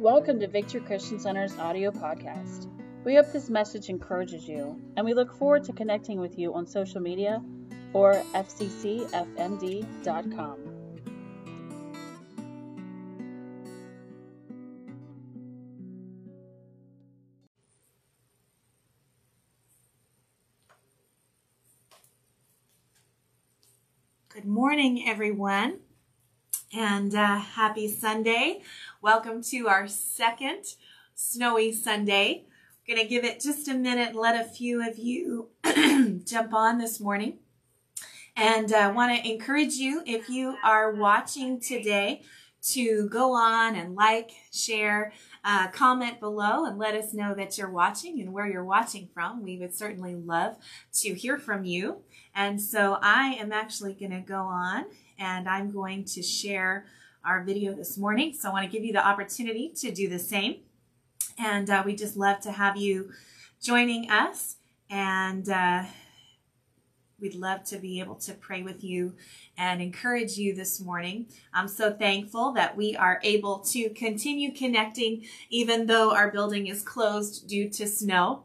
Welcome to Victory Christian Center's audio podcast. We hope this message encourages you, and we look forward to connecting with you on social media or vccfmd.com. Good morning, everyone, and uh, happy Sunday. Welcome to our second snowy Sunday. We're going to give it just a minute and let a few of you jump on this morning. And I uh, want to encourage you, if you are watching today, to go on and like, share, uh, comment below and let us know that you're watching and where you're watching from. We would certainly love to hear from you. And so I am actually going to go on and I'm going to share our video this morning. So I want to give you the opportunity to do the same. And uh, we just love to have you joining us. And uh, we'd love to be able to pray with you and encourage you this morning. I'm so thankful that we are able to continue connecting even though our building is closed due to snow.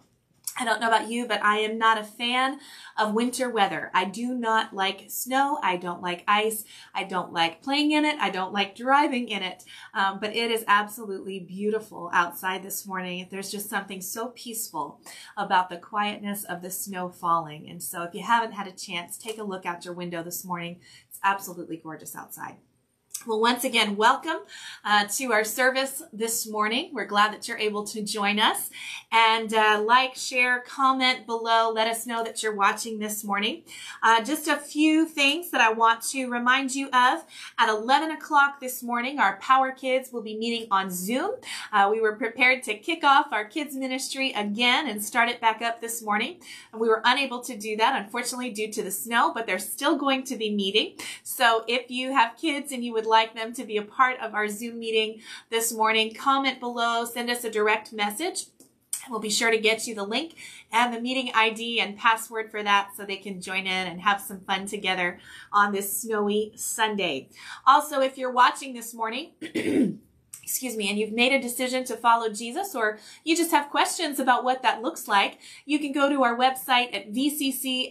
I don't know about you, but I am not a fan of winter weather. I do not like snow. I don't like ice. I don't like playing in it. I don't like driving in it. Um, but it is absolutely beautiful outside this morning. There's just something so peaceful about the quietness of the snow falling. And so if you haven't had a chance, take a look out your window this morning. It's absolutely gorgeous outside. Well, once again, welcome uh, to our service this morning. We're glad that you're able to join us. And uh, like, share, comment below. Let us know that you're watching this morning. Uh, just a few things that I want to remind you of. At 11 o'clock this morning, our Power Kids will be meeting on Zoom. Uh, we were prepared to kick off our kids ministry again and start it back up this morning. And we were unable to do that, unfortunately, due to the snow, but they're still going to be meeting. So if you have kids and you would like like them to be a part of our Zoom meeting this morning, comment below, send us a direct message. We'll be sure to get you the link and the meeting ID and password for that so they can join in and have some fun together on this snowy Sunday. Also, if you're watching this morning, excuse me, and you've made a decision to follow Jesus or you just have questions about what that looks like, you can go to our website at vccfmd.com.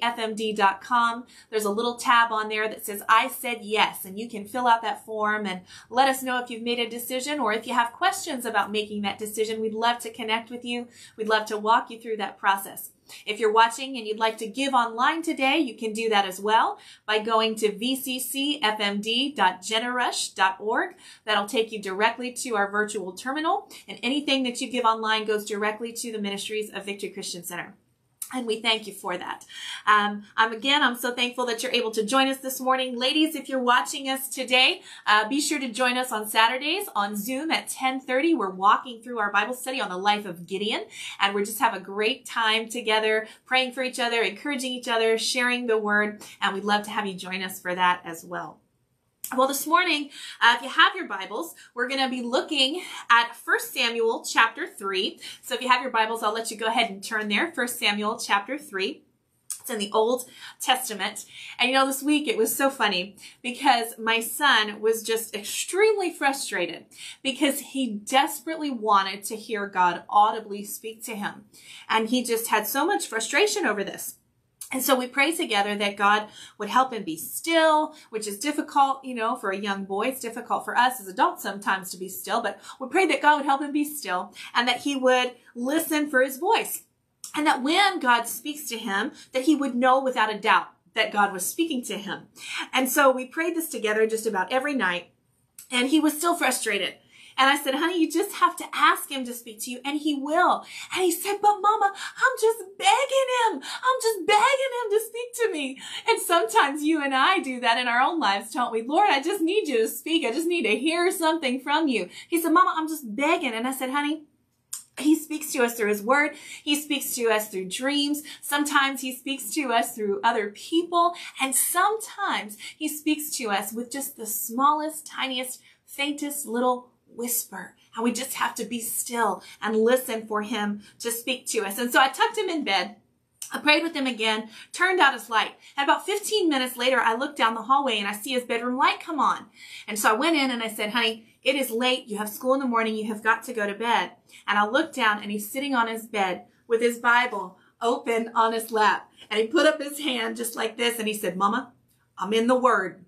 There's a little tab on there that says, I said yes, and you can fill out that form and let us know if you've made a decision or if you have questions about making that decision. We'd love to connect with you. We'd love to walk you through that process. If you're watching and you'd like to give online today, you can do that as well by going to vccfmd.generush.org. That'll take you directly to our virtual terminal, and anything that you give online goes directly to the ministries of Victory Christian Center. And we thank you for that. Um, I'm again, I'm so thankful that you're able to join us this morning. Ladies, if you're watching us today, uh, be sure to join us on Saturdays on Zoom at 1030. We're walking through our Bible study on the life of Gideon, and we just have a great time together, praying for each other, encouraging each other, sharing the word, and we'd love to have you join us for that as well. Well, this morning, uh, if you have your Bibles, we're going to be looking at 1 Samuel chapter 3. So if you have your Bibles, I'll let you go ahead and turn there. 1 Samuel chapter 3. It's in the Old Testament. And you know, this week it was so funny because my son was just extremely frustrated because he desperately wanted to hear God audibly speak to him. And he just had so much frustration over this. And so we pray together that God would help him be still, which is difficult, you know, for a young boy. It's difficult for us as adults sometimes to be still, but we pray that God would help him be still and that he would listen for his voice. And that when God speaks to him, that he would know without a doubt that God was speaking to him. And so we prayed this together just about every night. And he was still frustrated. And I said, honey, you just have to ask him to speak to you and he will. And he said, but mama, I'm just begging him. I'm just begging him to speak to me. And sometimes you and I do that in our own lives, don't we? Lord, I just need you to speak. I just need to hear something from you. He said, mama, I'm just begging. And I said, honey, he speaks to us through his word. He speaks to us through dreams. Sometimes he speaks to us through other people. And sometimes he speaks to us with just the smallest, tiniest, faintest little whisper. And we just have to be still and listen for him to speak to us. And so I tucked him in bed I prayed with him again, turned out his light. And about 15 minutes later, I looked down the hallway and I see his bedroom light come on. And so I went in and I said, honey, it is late. You have school in the morning. You have got to go to bed. And I looked down and he's sitting on his bed with his Bible open on his lap. And he put up his hand just like this and he said, Mama, I'm in the Word.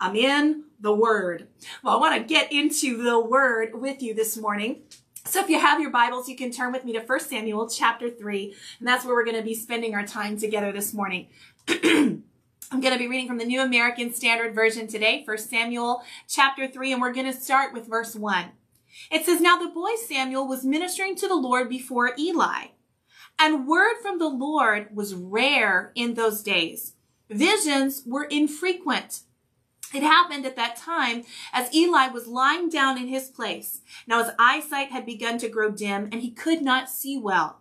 I'm in the Word. Well, I want to get into the Word with you this morning. So if you have your Bibles, you can turn with me to 1 Samuel chapter 3, and that's where we're going to be spending our time together this morning. I'm going to be reading from the New American Standard Version today, 1 Samuel chapter 3, and we're going to start with verse 1. It says, Now the boy Samuel was ministering to the Lord before Eli, and word from the Lord was rare in those days. Visions were infrequent. It happened at that time as Eli was lying down in his place. Now his eyesight had begun to grow dim and he could not see well.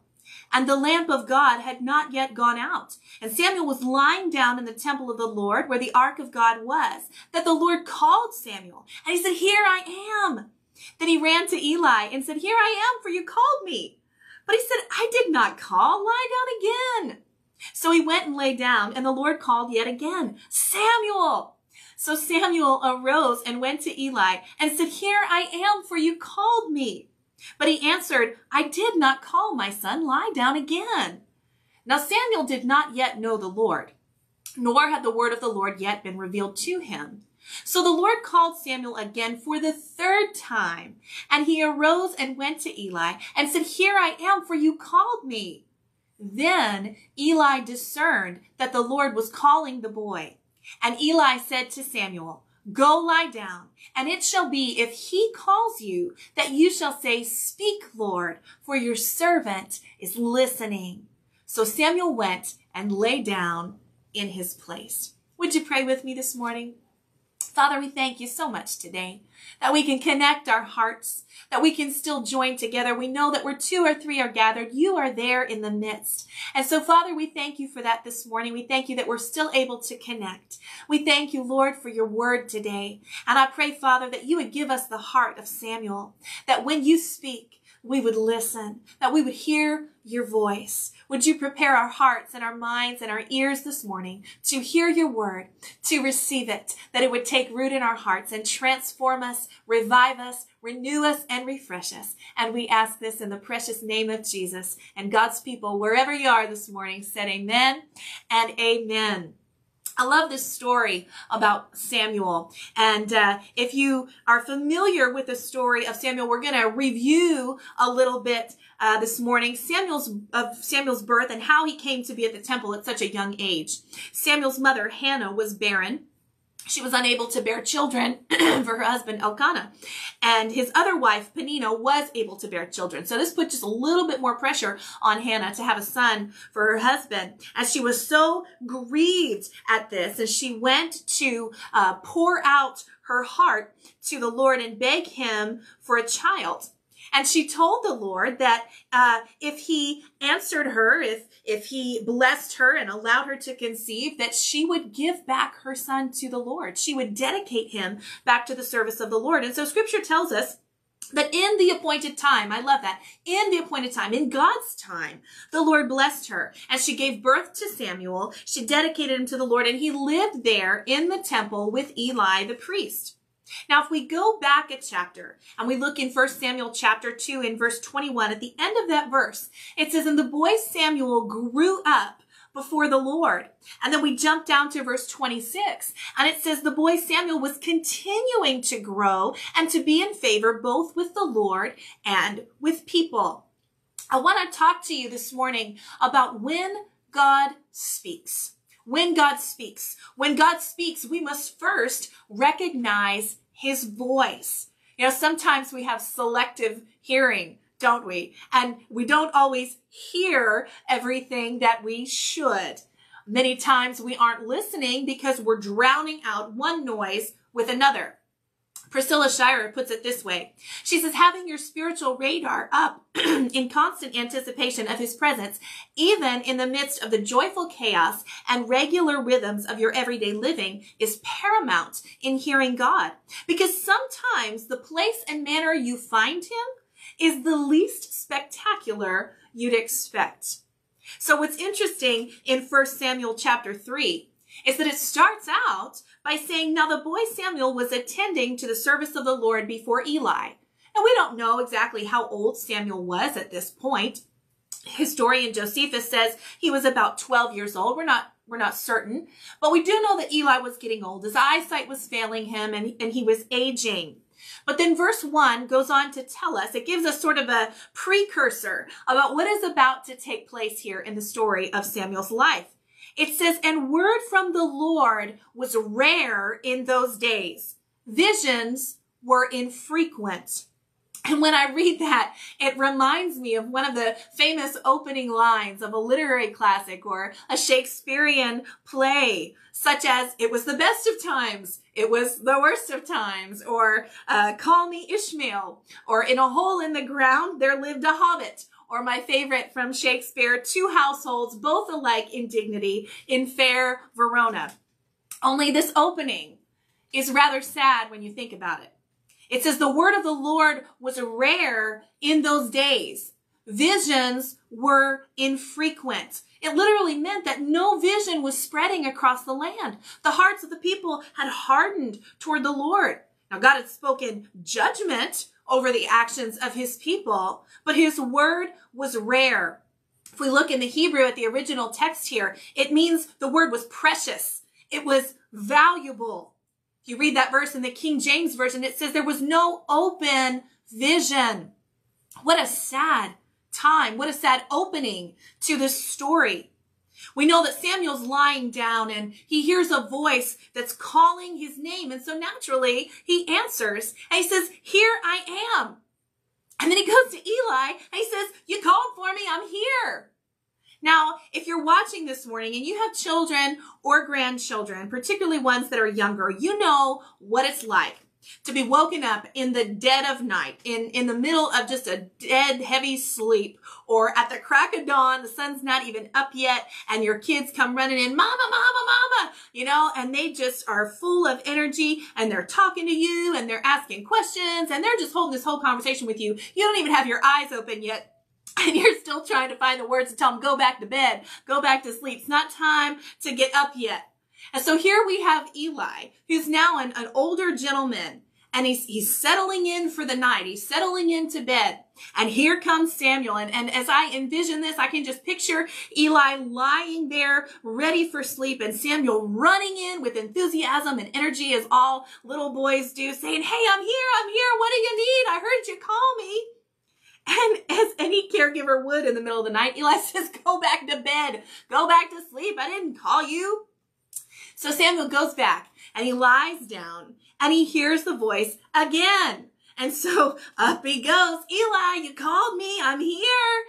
And the lamp of God had not yet gone out. And Samuel was lying down in the temple of the Lord where the ark of God was, that the Lord called Samuel. And he said, Here I am. Then he ran to Eli and said, Here I am, for you called me. But he said, I did not call. Lie down again. So he went and lay down, and the Lord called yet again, Samuel. So Samuel arose and went to Eli and said, Here I am, for you called me. But he answered, I did not call my son, lie down again. Now Samuel did not yet know the Lord, nor had the word of the Lord yet been revealed to him. So the Lord called Samuel again for the third time, and he arose and went to Eli and said, Here I am, for you called me. Then Eli discerned that the Lord was calling the boy. And Eli said to Samuel, Go lie down, and it shall be if he calls you that you shall say, Speak, Lord, for your servant is listening. So Samuel went and lay down in his place. Would you pray with me this morning? Father, we thank you so much today that we can connect our hearts, that we can still join together. We know that where two or three are gathered, you are there in the midst. And so, Father, we thank you for that this morning. We thank you that we're still able to connect. We thank you, Lord, for your word today. And I pray, Father, that you would give us the heart of Samuel, that when you speak, we would listen, that we would hear your voice. Would you prepare our hearts and our minds and our ears this morning to hear your word, to receive it, that it would take root in our hearts and transform us, revive us, renew us, and refresh us. And we ask this in the precious name of Jesus. And God's people, wherever you are this morning, said amen and amen. I love this story about Samuel. And uh, if you are familiar with the story of Samuel, we're going to review a little bit uh, this morning Samuel's of Samuel's birth and how he came to be at the temple at such a young age. Samuel's mother Hannah was barren she was unable to bear children for her husband Elkanah. And his other wife, Peninnah, was able to bear children. So this put just a little bit more pressure on Hannah to have a son for her husband. And she was so grieved at this, and she went to uh, pour out her heart to the Lord and beg him for a child. And she told the Lord that uh, if he answered her, if if he blessed her and allowed her to conceive, that she would give back her son to the Lord. She would dedicate him back to the service of the Lord. And so Scripture tells us that in the appointed time, I love that, in the appointed time, in God's time, the Lord blessed her and she gave birth to Samuel. She dedicated him to the Lord and he lived there in the temple with Eli the priest. Now, if we go back a chapter and we look in 1 Samuel chapter 2 in verse 21, at the end of that verse, it says, And the boy Samuel grew up before the Lord. And then we jump down to verse 26 and it says the boy Samuel was continuing to grow and to be in favor both with the Lord and with people. I want to talk to you this morning about when God speaks when God speaks. When God speaks, we must first recognize his voice. You know, sometimes we have selective hearing, don't we? And we don't always hear everything that we should. Many times we aren't listening because we're drowning out one noise with another. Priscilla Shirer puts it this way. She says, having your spiritual radar up in constant anticipation of his presence, even in the midst of the joyful chaos and regular rhythms of your everyday living is paramount in hearing God. Because sometimes the place and manner you find him is the least spectacular you'd expect. So what's interesting in 1 Samuel chapter 3 is that it starts out by saying, Now the boy Samuel was attending to the service of the Lord before Eli. And we don't know exactly how old Samuel was at this point. Historian Josephus says he was about 12 years old. We're not we're not certain, but we do know that Eli was getting old. His eyesight was failing him and, and he was aging. But then verse 1 goes on to tell us, it gives us sort of a precursor about what is about to take place here in the story of Samuel's life. It says, and word from the Lord was rare in those days. Visions were infrequent. And when I read that, it reminds me of one of the famous opening lines of a literary classic or a Shakespearean play, such as, it was the best of times, it was the worst of times, or uh, call me Ishmael, or in a hole in the ground there lived a hobbit, or my favorite from Shakespeare, two households, both alike in dignity, in fair Verona. Only this opening is rather sad when you think about it. It says the word of the Lord was rare in those days. Visions were infrequent. It literally meant that no vision was spreading across the land. The hearts of the people had hardened toward the Lord. Now God had spoken judgment over the actions of his people, but his word was rare. If we look in the Hebrew at the original text here, it means the word was precious. It was valuable you read that verse in the King James Version, it says there was no open vision. What a sad time. What a sad opening to this story. We know that Samuel's lying down and he hears a voice that's calling his name. And so naturally he answers and he says, here I am. And then he goes to Eli and he says, you called for me. I'm here. Now, if you're watching this morning and you have children or grandchildren, particularly ones that are younger, you know what it's like to be woken up in the dead of night, in, in the middle of just a dead, heavy sleep, or at the crack of dawn, the sun's not even up yet, and your kids come running in, mama, mama, mama, you know, and they just are full of energy, and they're talking to you, and they're asking questions, and they're just holding this whole conversation with you. You don't even have your eyes open yet and you're still trying to find the words to tell them, go back to bed, go back to sleep. It's not time to get up yet. And so here we have Eli, who's now an, an older gentleman, and he's, he's settling in for the night. He's settling into bed. And here comes Samuel. And, and as I envision this, I can just picture Eli lying there ready for sleep and Samuel running in with enthusiasm and energy as all little boys do saying, Hey, I'm here. I'm here. What do you need? I heard you call me. And as any caregiver would in the middle of the night, Eli says, go back to bed. Go back to sleep. I didn't call you. So Samuel goes back and he lies down and he hears the voice again. And so up he goes. Eli, you called me. I'm here.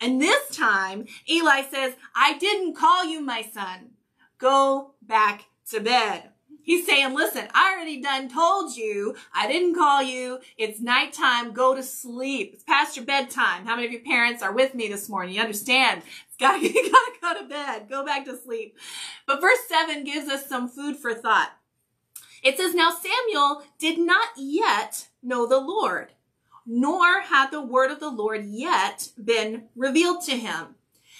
And this time Eli says, I didn't call you, my son. Go back to bed. He's saying, listen, I already done told you. I didn't call you. It's nighttime. Go to sleep. It's past your bedtime. How many of your parents are with me this morning? You understand? It's gotta, you gotta go to bed. Go back to sleep. But verse seven gives us some food for thought. It says, now Samuel did not yet know the Lord, nor had the word of the Lord yet been revealed to him.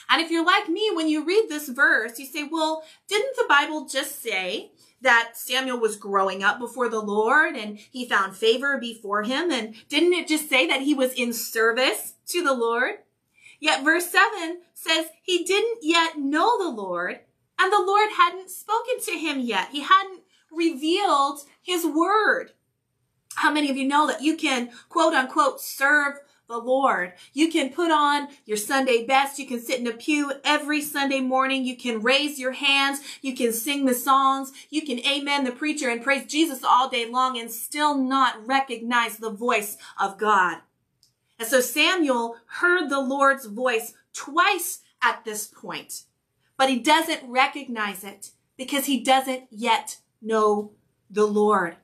And if you're like me, when you read this verse, you say, well, didn't the Bible just say that Samuel was growing up before the Lord and he found favor before him. And didn't it just say that he was in service to the Lord? Yet verse 7 says he didn't yet know the Lord and the Lord hadn't spoken to him yet. He hadn't revealed his word. How many of you know that you can quote unquote serve the Lord. You can put on your Sunday best. You can sit in a pew every Sunday morning. You can raise your hands. You can sing the songs. You can amen the preacher and praise Jesus all day long and still not recognize the voice of God. And so Samuel heard the Lord's voice twice at this point, but he doesn't recognize it because he doesn't yet know the Lord.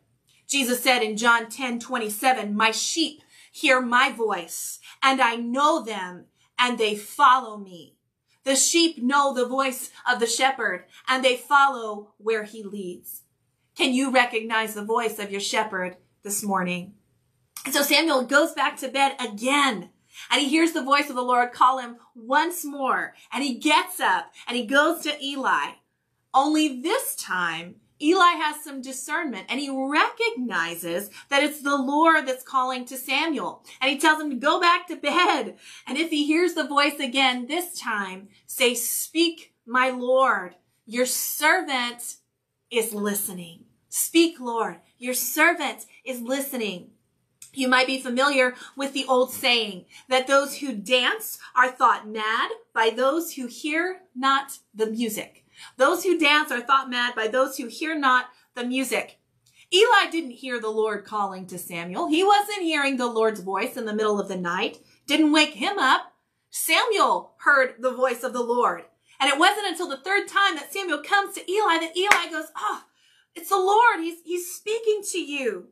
Jesus said in John 10, 27, my sheep hear my voice, and I know them, and they follow me. The sheep know the voice of the shepherd, and they follow where he leads. Can you recognize the voice of your shepherd this morning? So Samuel goes back to bed again. And he hears the voice of the Lord call him once more. And he gets up and he goes to Eli. Only this time, Eli has some discernment and he recognizes that it's the Lord that's calling to Samuel. And he tells him to go back to bed. And if he hears the voice again this time, say, speak, my Lord. Your servant is listening. Speak, Lord. Your servant is listening. You might be familiar with the old saying that those who dance are thought mad by those who hear not the music. Those who dance are thought mad by those who hear not the music. Eli didn't hear the Lord calling to Samuel. He wasn't hearing the Lord's voice in the middle of the night. Didn't wake him up. Samuel heard the voice of the Lord. And it wasn't until the third time that Samuel comes to Eli that Eli goes, Oh, it's the Lord. He's, he's speaking to you.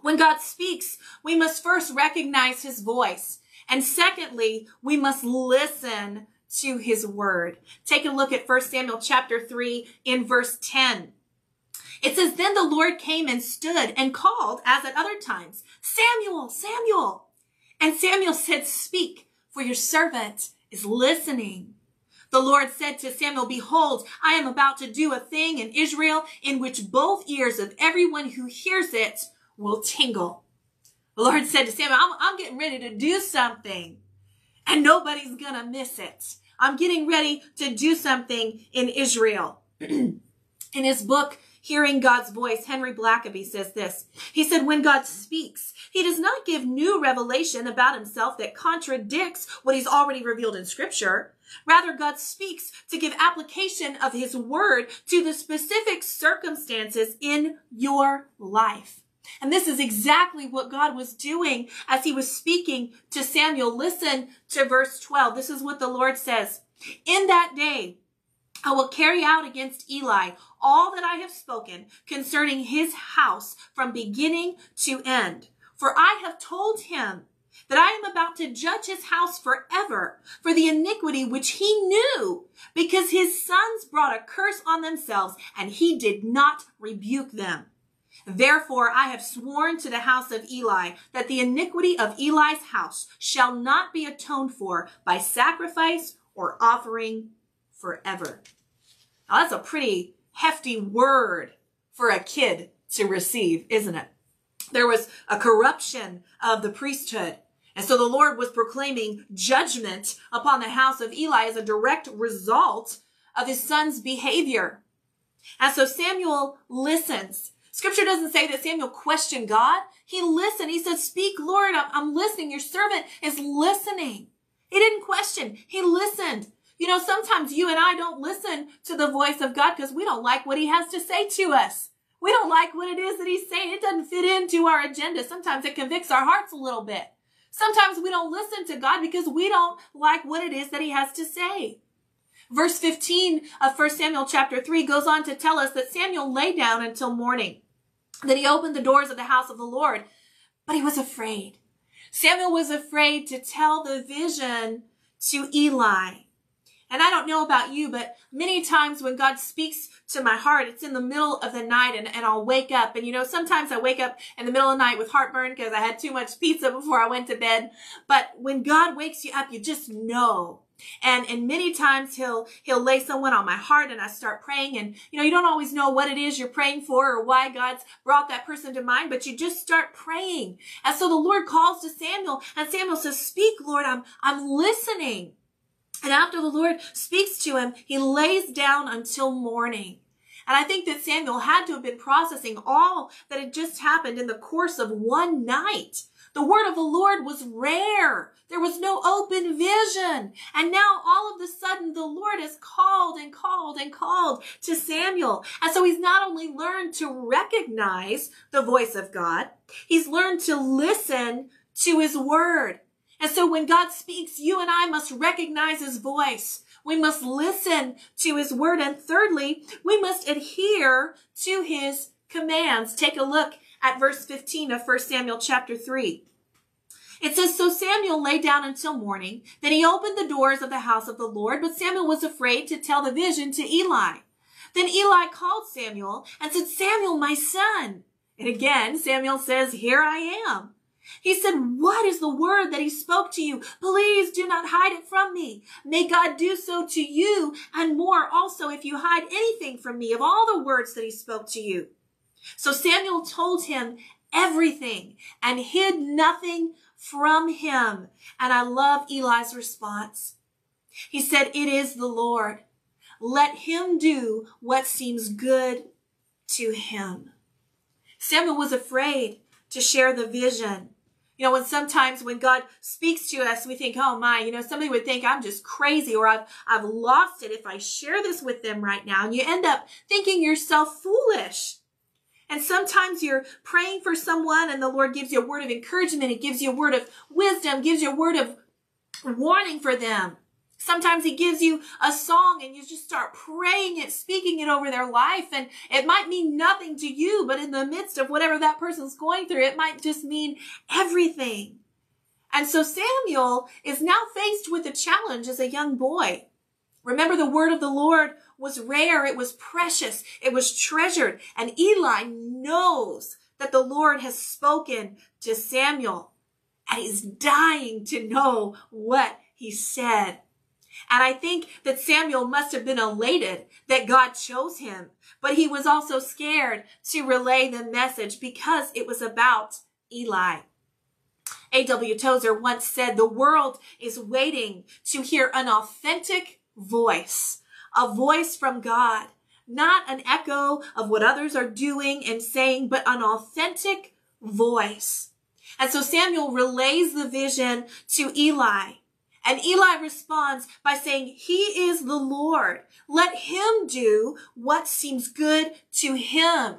When God speaks, we must first recognize his voice. And secondly, we must listen to his word. Take a look at 1 Samuel chapter 3 in verse 10. It says, Then the Lord came and stood and called, as at other times, Samuel, Samuel. And Samuel said, Speak, for your servant is listening. The Lord said to Samuel, Behold, I am about to do a thing in Israel in which both ears of everyone who hears it will tingle. The Lord said to Samuel, I'm, I'm getting ready to do something and nobody's to miss it. I'm getting ready to do something in Israel. in his book, Hearing God's Voice, Henry Blackaby says this. He said, when God speaks, he does not give new revelation about himself that contradicts what he's already revealed in scripture. Rather, God speaks to give application of his word to the specific circumstances in your life. And this is exactly what God was doing as he was speaking to Samuel. Listen to verse 12. This is what the Lord says. In that day, I will carry out against Eli all that I have spoken concerning his house from beginning to end. For I have told him that I am about to judge his house forever for the iniquity which he knew, because his sons brought a curse on themselves, and he did not rebuke them. Therefore, I have sworn to the house of Eli that the iniquity of Eli's house shall not be atoned for by sacrifice or offering forever. Now, that's a pretty hefty word for a kid to receive, isn't it? There was a corruption of the priesthood. And so the Lord was proclaiming judgment upon the house of Eli as a direct result of his son's behavior. And so Samuel listens. Scripture doesn't say that Samuel questioned God. He listened. He said, speak, Lord, I'm, I'm listening. Your servant is listening. He didn't question. He listened. You know, sometimes you and I don't listen to the voice of God because we don't like what he has to say to us. We don't like what it is that he's saying. It doesn't fit into our agenda. Sometimes it convicts our hearts a little bit. Sometimes we don't listen to God because we don't like what it is that he has to say. Verse 15 of 1 Samuel chapter 3 goes on to tell us that Samuel lay down until morning. Then he opened the doors of the house of the Lord, but he was afraid. Samuel was afraid to tell the vision to Eli. And I don't know about you, but many times when God speaks to my heart, it's in the middle of the night and, and I'll wake up. And you know, sometimes I wake up in the middle of the night with heartburn because I had too much pizza before I went to bed. But when God wakes you up, you just know. And, and many times he'll, he'll lay someone on my heart and I start praying and, you know, you don't always know what it is you're praying for or why God's brought that person to mind, but you just start praying. And so the Lord calls to Samuel and Samuel says, speak, Lord, I'm, I'm listening. And after the Lord speaks to him, he lays down until morning. And I think that Samuel had to have been processing all that had just happened in the course of one night. The word of the Lord was rare. There was no open vision. And now all of a sudden the Lord has called and called and called to Samuel. And so he's not only learned to recognize the voice of God, he's learned to listen to his word. And so when God speaks, you and I must recognize his voice. We must listen to his word. And thirdly, we must adhere to his commands. Take a look at verse 15 of 1 Samuel chapter 3. It says, So Samuel lay down until morning. Then he opened the doors of the house of the Lord, but Samuel was afraid to tell the vision to Eli. Then Eli called Samuel and said, Samuel, my son. And again, Samuel says, Here I am. He said, What is the word that he spoke to you? Please do not hide it from me. May God do so to you and more also if you hide anything from me of all the words that he spoke to you. So Samuel told him everything and hid nothing from him. And I love Eli's response. He said, It is the Lord. Let him do what seems good to him. Samuel was afraid to share the vision. You know, when sometimes when God speaks to us, we think, oh my, you know, somebody would think I'm just crazy or I've, I've lost it if I share this with them right now. And you end up thinking yourself foolish. And sometimes you're praying for someone and the Lord gives you a word of encouragement. He gives you a word of wisdom, gives you a word of warning for them. Sometimes he gives you a song and you just start praying it, speaking it over their life. And it might mean nothing to you, but in the midst of whatever that person's going through, it might just mean everything. And so Samuel is now faced with a challenge as a young boy. Remember the word of the Lord was rare. It was precious. It was treasured. And Eli knows that the Lord has spoken to Samuel and he's dying to know what he said. And I think that Samuel must have been elated that God chose him, but he was also scared to relay the message because it was about Eli. A.W. Tozer once said, the world is waiting to hear an authentic voice, a voice from God, not an echo of what others are doing and saying, but an authentic voice. And so Samuel relays the vision to Eli. And Eli responds by saying, He is the Lord. Let him do what seems good to him.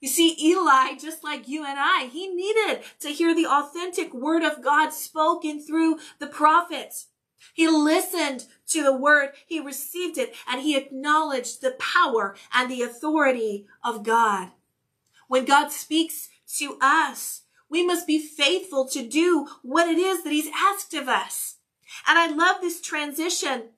You see, Eli, just like you and I, he needed to hear the authentic word of God spoken through the prophets. He listened to the word, he received it, and he acknowledged the power and the authority of God. When God speaks to us, we must be faithful to do what it is that he's asked of us. And I love this transition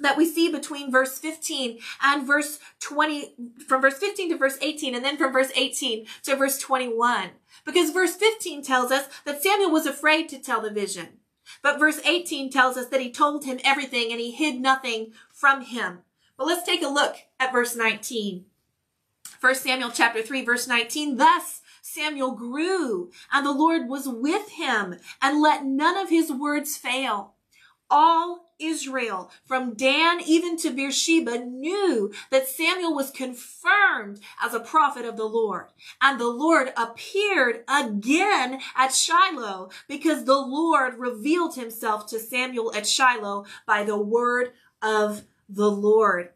that we see between verse 15 and verse 20, from verse 15 to verse 18, and then from verse 18 to verse 21. Because verse 15 tells us that Samuel was afraid to tell the vision. But verse 18 tells us that he told him everything and he hid nothing from him. But let's take a look at verse 19. 1 Samuel chapter 3 verse 19. Thus Samuel grew and the Lord was with him and let none of his words fail all Israel, from Dan even to Beersheba, knew that Samuel was confirmed as a prophet of the Lord. And the Lord appeared again at Shiloh because the Lord revealed himself to Samuel at Shiloh by the word of the Lord.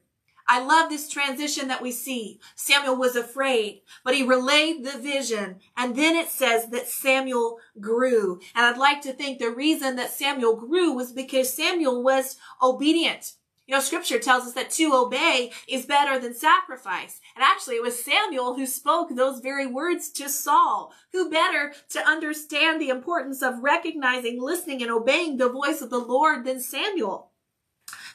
I love this transition that we see. Samuel was afraid, but he relayed the vision. And then it says that Samuel grew. And I'd like to think the reason that Samuel grew was because Samuel was obedient. You know, scripture tells us that to obey is better than sacrifice. And actually, it was Samuel who spoke those very words to Saul. Who better to understand the importance of recognizing, listening, and obeying the voice of the Lord than Samuel?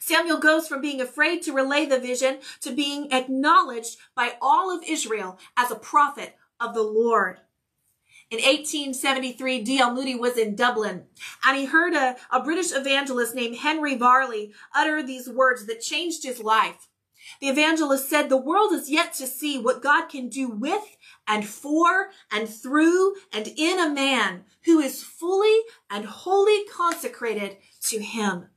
Samuel goes from being afraid to relay the vision to being acknowledged by all of Israel as a prophet of the Lord. In 1873, D.L. Moody was in Dublin and he heard a, a British evangelist named Henry Varley utter these words that changed his life. The evangelist said, the world is yet to see what God can do with and for and through and in a man who is fully and wholly consecrated to him.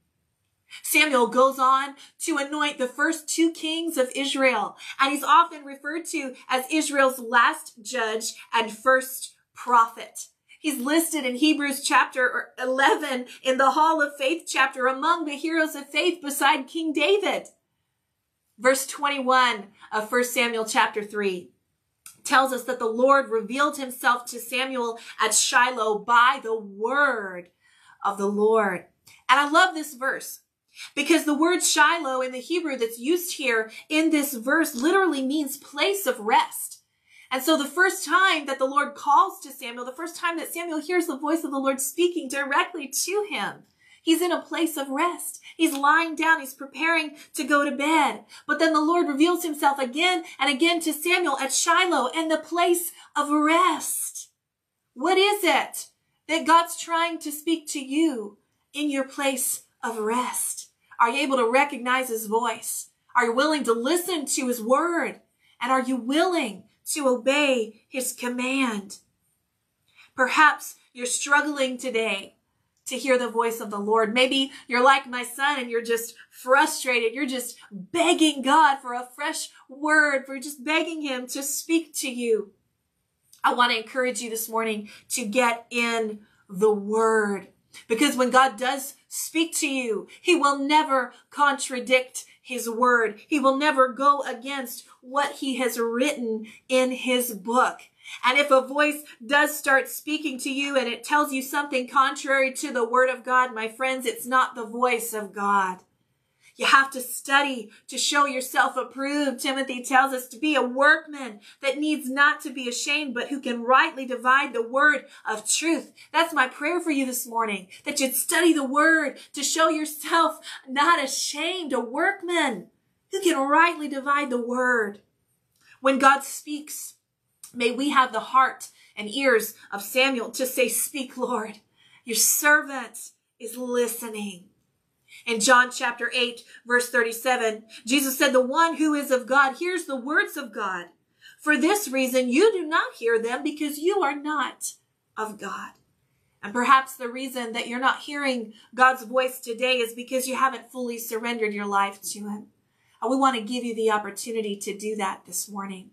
Samuel goes on to anoint the first two kings of Israel, and he's often referred to as Israel's last judge and first prophet. He's listed in Hebrews chapter 11 in the Hall of Faith chapter among the heroes of faith beside King David. Verse 21 of 1 Samuel chapter 3 tells us that the Lord revealed himself to Samuel at Shiloh by the word of the Lord. And I love this verse because the word Shiloh in the Hebrew that's used here in this verse literally means place of rest. And so the first time that the Lord calls to Samuel, the first time that Samuel hears the voice of the Lord speaking directly to him, he's in a place of rest. He's lying down. He's preparing to go to bed. But then the Lord reveals himself again and again to Samuel at Shiloh in the place of rest. What is it that God's trying to speak to you in your place of rest? Are you able to recognize his voice? Are you willing to listen to his word? And are you willing to obey his command? Perhaps you're struggling today to hear the voice of the Lord. Maybe you're like my son and you're just frustrated. You're just begging God for a fresh word, for just begging him to speak to you. I want to encourage you this morning to get in the word. Because when God does speak to you, he will never contradict his word. He will never go against what he has written in his book. And if a voice does start speaking to you and it tells you something contrary to the word of God, my friends, it's not the voice of God. You have to study to show yourself approved. Timothy tells us to be a workman that needs not to be ashamed, but who can rightly divide the word of truth. That's my prayer for you this morning, that you'd study the word to show yourself not ashamed, a workman who can rightly divide the word. When God speaks, may we have the heart and ears of Samuel to say, speak, Lord. Your servant is listening. In John chapter 8, verse 37, Jesus said, The one who is of God hears the words of God. For this reason, you do not hear them because you are not of God. And perhaps the reason that you're not hearing God's voice today is because you haven't fully surrendered your life to Him. And we want to give you the opportunity to do that this morning.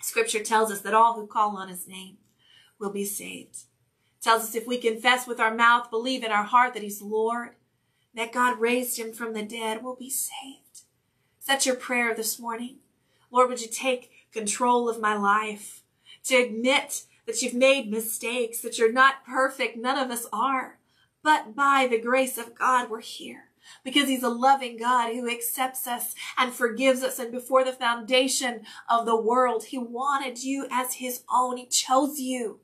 Scripture tells us that all who call on His name will be saved. It tells us if we confess with our mouth, believe in our heart that He's Lord, that God raised him from the dead will be saved. Is that your prayer this morning? Lord, would you take control of my life to admit that you've made mistakes, that you're not perfect. None of us are. But by the grace of God, we're here because he's a loving God who accepts us and forgives us. And before the foundation of the world, he wanted you as his own. He chose you.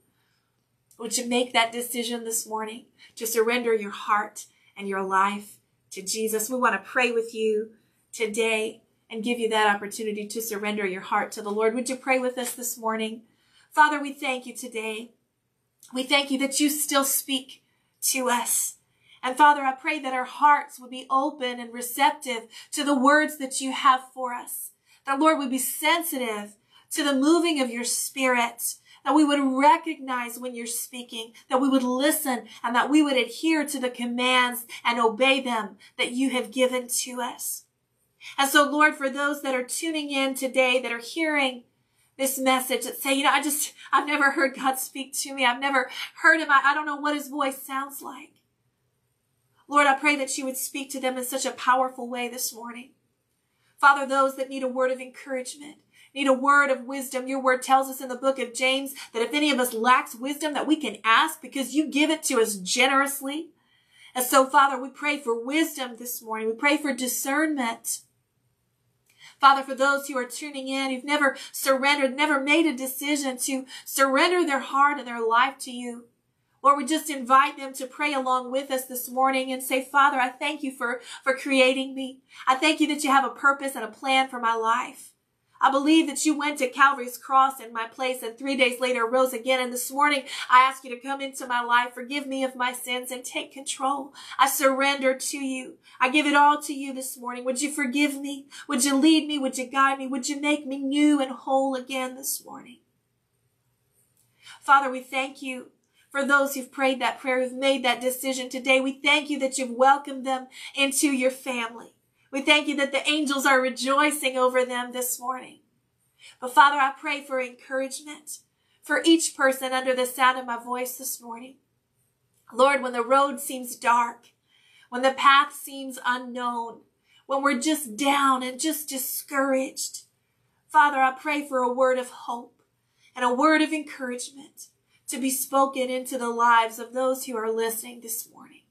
Would you make that decision this morning to surrender your heart and your life to Jesus. We want to pray with you today and give you that opportunity to surrender your heart to the Lord. Would you pray with us this morning? Father, we thank you today. We thank you that you still speak to us. And Father, I pray that our hearts would be open and receptive to the words that you have for us. That Lord would be sensitive to the moving of your spirit that we would recognize when you're speaking, that we would listen, and that we would adhere to the commands and obey them that you have given to us. And so, Lord, for those that are tuning in today, that are hearing this message, that say, you know, I just, I've never heard God speak to me. I've never heard him. I, I don't know what his voice sounds like. Lord, I pray that you would speak to them in such a powerful way this morning. Father, those that need a word of encouragement, need a word of wisdom. Your word tells us in the book of James that if any of us lacks wisdom, that we can ask because you give it to us generously. And so, Father, we pray for wisdom this morning. We pray for discernment. Father, for those who are tuning in, who've never surrendered, never made a decision to surrender their heart and their life to you. Lord, we just invite them to pray along with us this morning and say, Father, I thank you for, for creating me. I thank you that you have a purpose and a plan for my life. I believe that you went to Calvary's cross in my place and three days later rose again. And this morning, I ask you to come into my life, forgive me of my sins and take control. I surrender to you. I give it all to you this morning. Would you forgive me? Would you lead me? Would you guide me? Would you make me new and whole again this morning? Father, we thank you for those who've prayed that prayer, who've made that decision today. We thank you that you've welcomed them into your family. We thank you that the angels are rejoicing over them this morning. But Father, I pray for encouragement for each person under the sound of my voice this morning. Lord, when the road seems dark, when the path seems unknown, when we're just down and just discouraged, Father, I pray for a word of hope and a word of encouragement to be spoken into the lives of those who are listening this morning.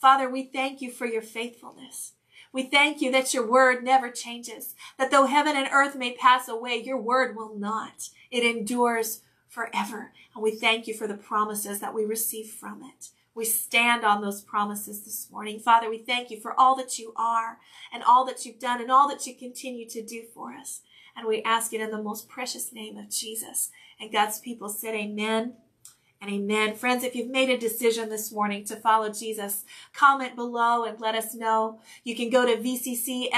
Father, we thank you for your faithfulness. We thank you that your word never changes, that though heaven and earth may pass away, your word will not. It endures forever. And we thank you for the promises that we receive from it. We stand on those promises this morning. Father, we thank you for all that you are and all that you've done and all that you continue to do for us. And we ask it in the most precious name of Jesus. And God's people said amen and amen. Friends, if you've made a decision this morning to follow Jesus, comment below and let us know. You can go to vccfmd.com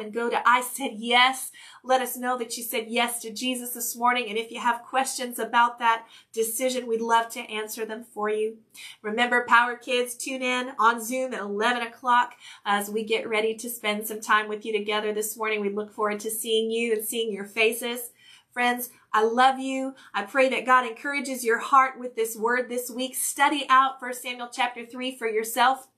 and go to I said yes. Let us know that you said yes to Jesus this morning. And if you have questions about that decision, we'd love to answer them for you. Remember, Power Kids, tune in on Zoom at 11 o'clock as we get ready to spend some time with you together this morning. We look forward to seeing you and seeing your faces. Friends, I love you. I pray that God encourages your heart with this word this week. Study out 1 Samuel chapter 3 for yourself.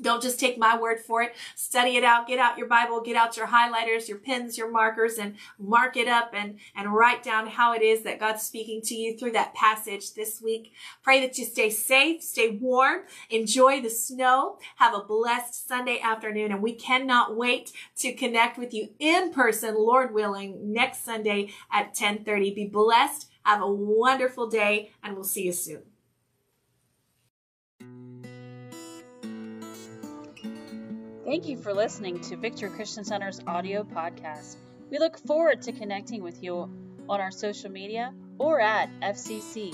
Don't just take my word for it. Study it out. Get out your Bible. Get out your highlighters, your pens, your markers, and mark it up and, and write down how it is that God's speaking to you through that passage this week. Pray that you stay safe, stay warm, enjoy the snow, have a blessed Sunday afternoon, and we cannot wait to connect with you in person, Lord willing, next Sunday at 1030. Be blessed. Have a wonderful day, and we'll see you soon. Thank you for listening to Victor Christian Center's audio podcast. We look forward to connecting with you on our social media or at vccfmd.com.